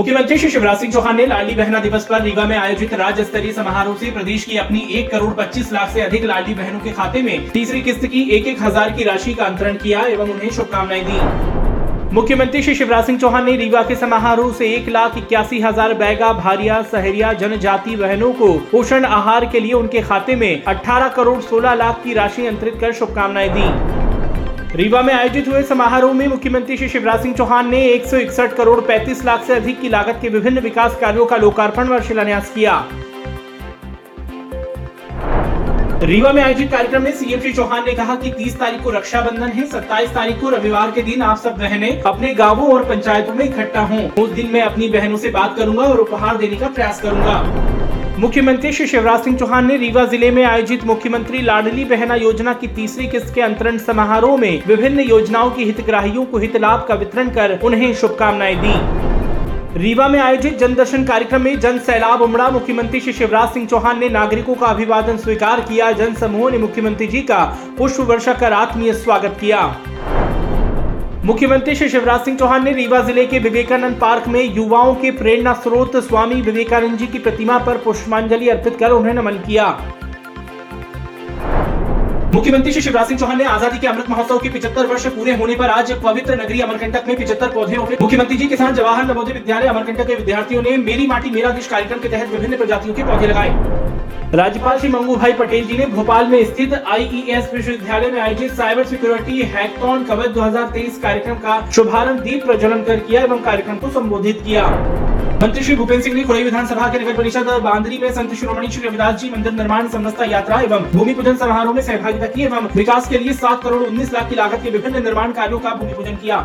मुख्यमंत्री श्री शिवराज सिंह चौहान ने लाडली बहना दिवस पर रीवा में आयोजित राज्य स्तरीय समारोह से प्रदेश की अपनी एक करोड़ पच्चीस लाख से अधिक लाडली बहनों के खाते में तीसरी किस्त की एक एक हज़ार की राशि का अंतरण किया एवं उन्हें शुभकामनाएँ दी। मुख्यमंत्री श्री शिवराज सिंह चौहान ने रीवा के समारोह से एक लाख इक्यासी हज़ार बैगा भारिया, सहरिया, जनजाति बहनों को पोषण आहार के लिए उनके खाते में 18 करोड़ 16 लाख की राशि अंतरित कर शुभकामनाएँ दी। रीवा में आयोजित हुए समारोह में मुख्यमंत्री श्री शिवराज सिंह चौहान ने 161 करोड़ 35 लाख से अधिक की लागत के विभिन्न विकास कार्यों का लोकार्पण व शिलान्यास किया। रीवा में आयोजित कार्यक्रम में सीएम श्री चौहान ने कहा कि 30 तारीख को रक्षाबंधन है 27 तारीख को रविवार के दिन आप सब बहनें अपने गाँवों और पंचायतों में इकट्ठा हों। उस दिन मैं अपनी बहनों से बात करूँगा और उपहार देने का प्रयास करूँगा। मुख्यमंत्री श्री शिवराज सिंह चौहान ने रीवा ज़िले में आयोजित मुख्यमंत्री लाडली बहना योजना की तीसरी किस्त के अंतरण समारोह में विभिन्न योजनाओं की हितग्राहियों को हित लाभ का वितरण कर उन्हें शुभकामनाएँ दी। रीवा में आयोजित जन दर्शन कार्यक्रम में जन सैलाब उमड़ा। मुख्यमंत्री श्री शिवराज सिंह चौहान ने नागरिकों का अभिवादन स्वीकार किया। जन समूह ने मुख्यमंत्री जी का पुष्प वर्षा कर आत्मीय स्वागत किया। मुख्यमंत्री श्री शिवराज सिंह चौहान ने रीवा ज़िले के विवेकानंद पार्क में युवाओं के प्रेरणा स्रोत स्वामी विवेकानंद जी की प्रतिमा पर पुष्पांजलि अर्पित कर उन्हें नमन किया। मुख्यमंत्री श्री शिवराज सिंह चौहान ने आज़ादी के अमृत महोत्सव के 75 वर्ष पूरे होने पर आज पवित्र नगरी अमरकंटक में 75 पौधे रोपे। मुख्यमंत्री जी के साथ जवाहर नवोदय विद्यालय अमरकंटक के विद्यार्थियों ने मेरी माटी मेरा देश कार्यक्रम के तहत विभिन्न प्रजातियों के पौधे लगाए। राज्यपाल श्री मंगू भाई पटेल जी ने भोपाल में स्थित आईईएस विश्वविद्यालय में आयोजित साइबर सिक्योरिटी हैकथॉन कवच 2023 कार्यक्रम का शुभारंभ, दीप प्रज्वलन कर किया एवं कार्यक्रम को संबोधित किया। मंत्री श्री भूपेन्द्र सिंह ने खुरई विधानसभा के नगर परिषद बांदरी में संत शिरोमणि श्री रविदास जी मंदिर निर्माण समस्ता यात्रा एवं भूमि पूजन समारोह में सहभागिता की एवं विकास के लिए सात करोड़ उन्नीस लाख की लागत के विभिन्न निर्माण कार्यो का भूमि पूजन किया।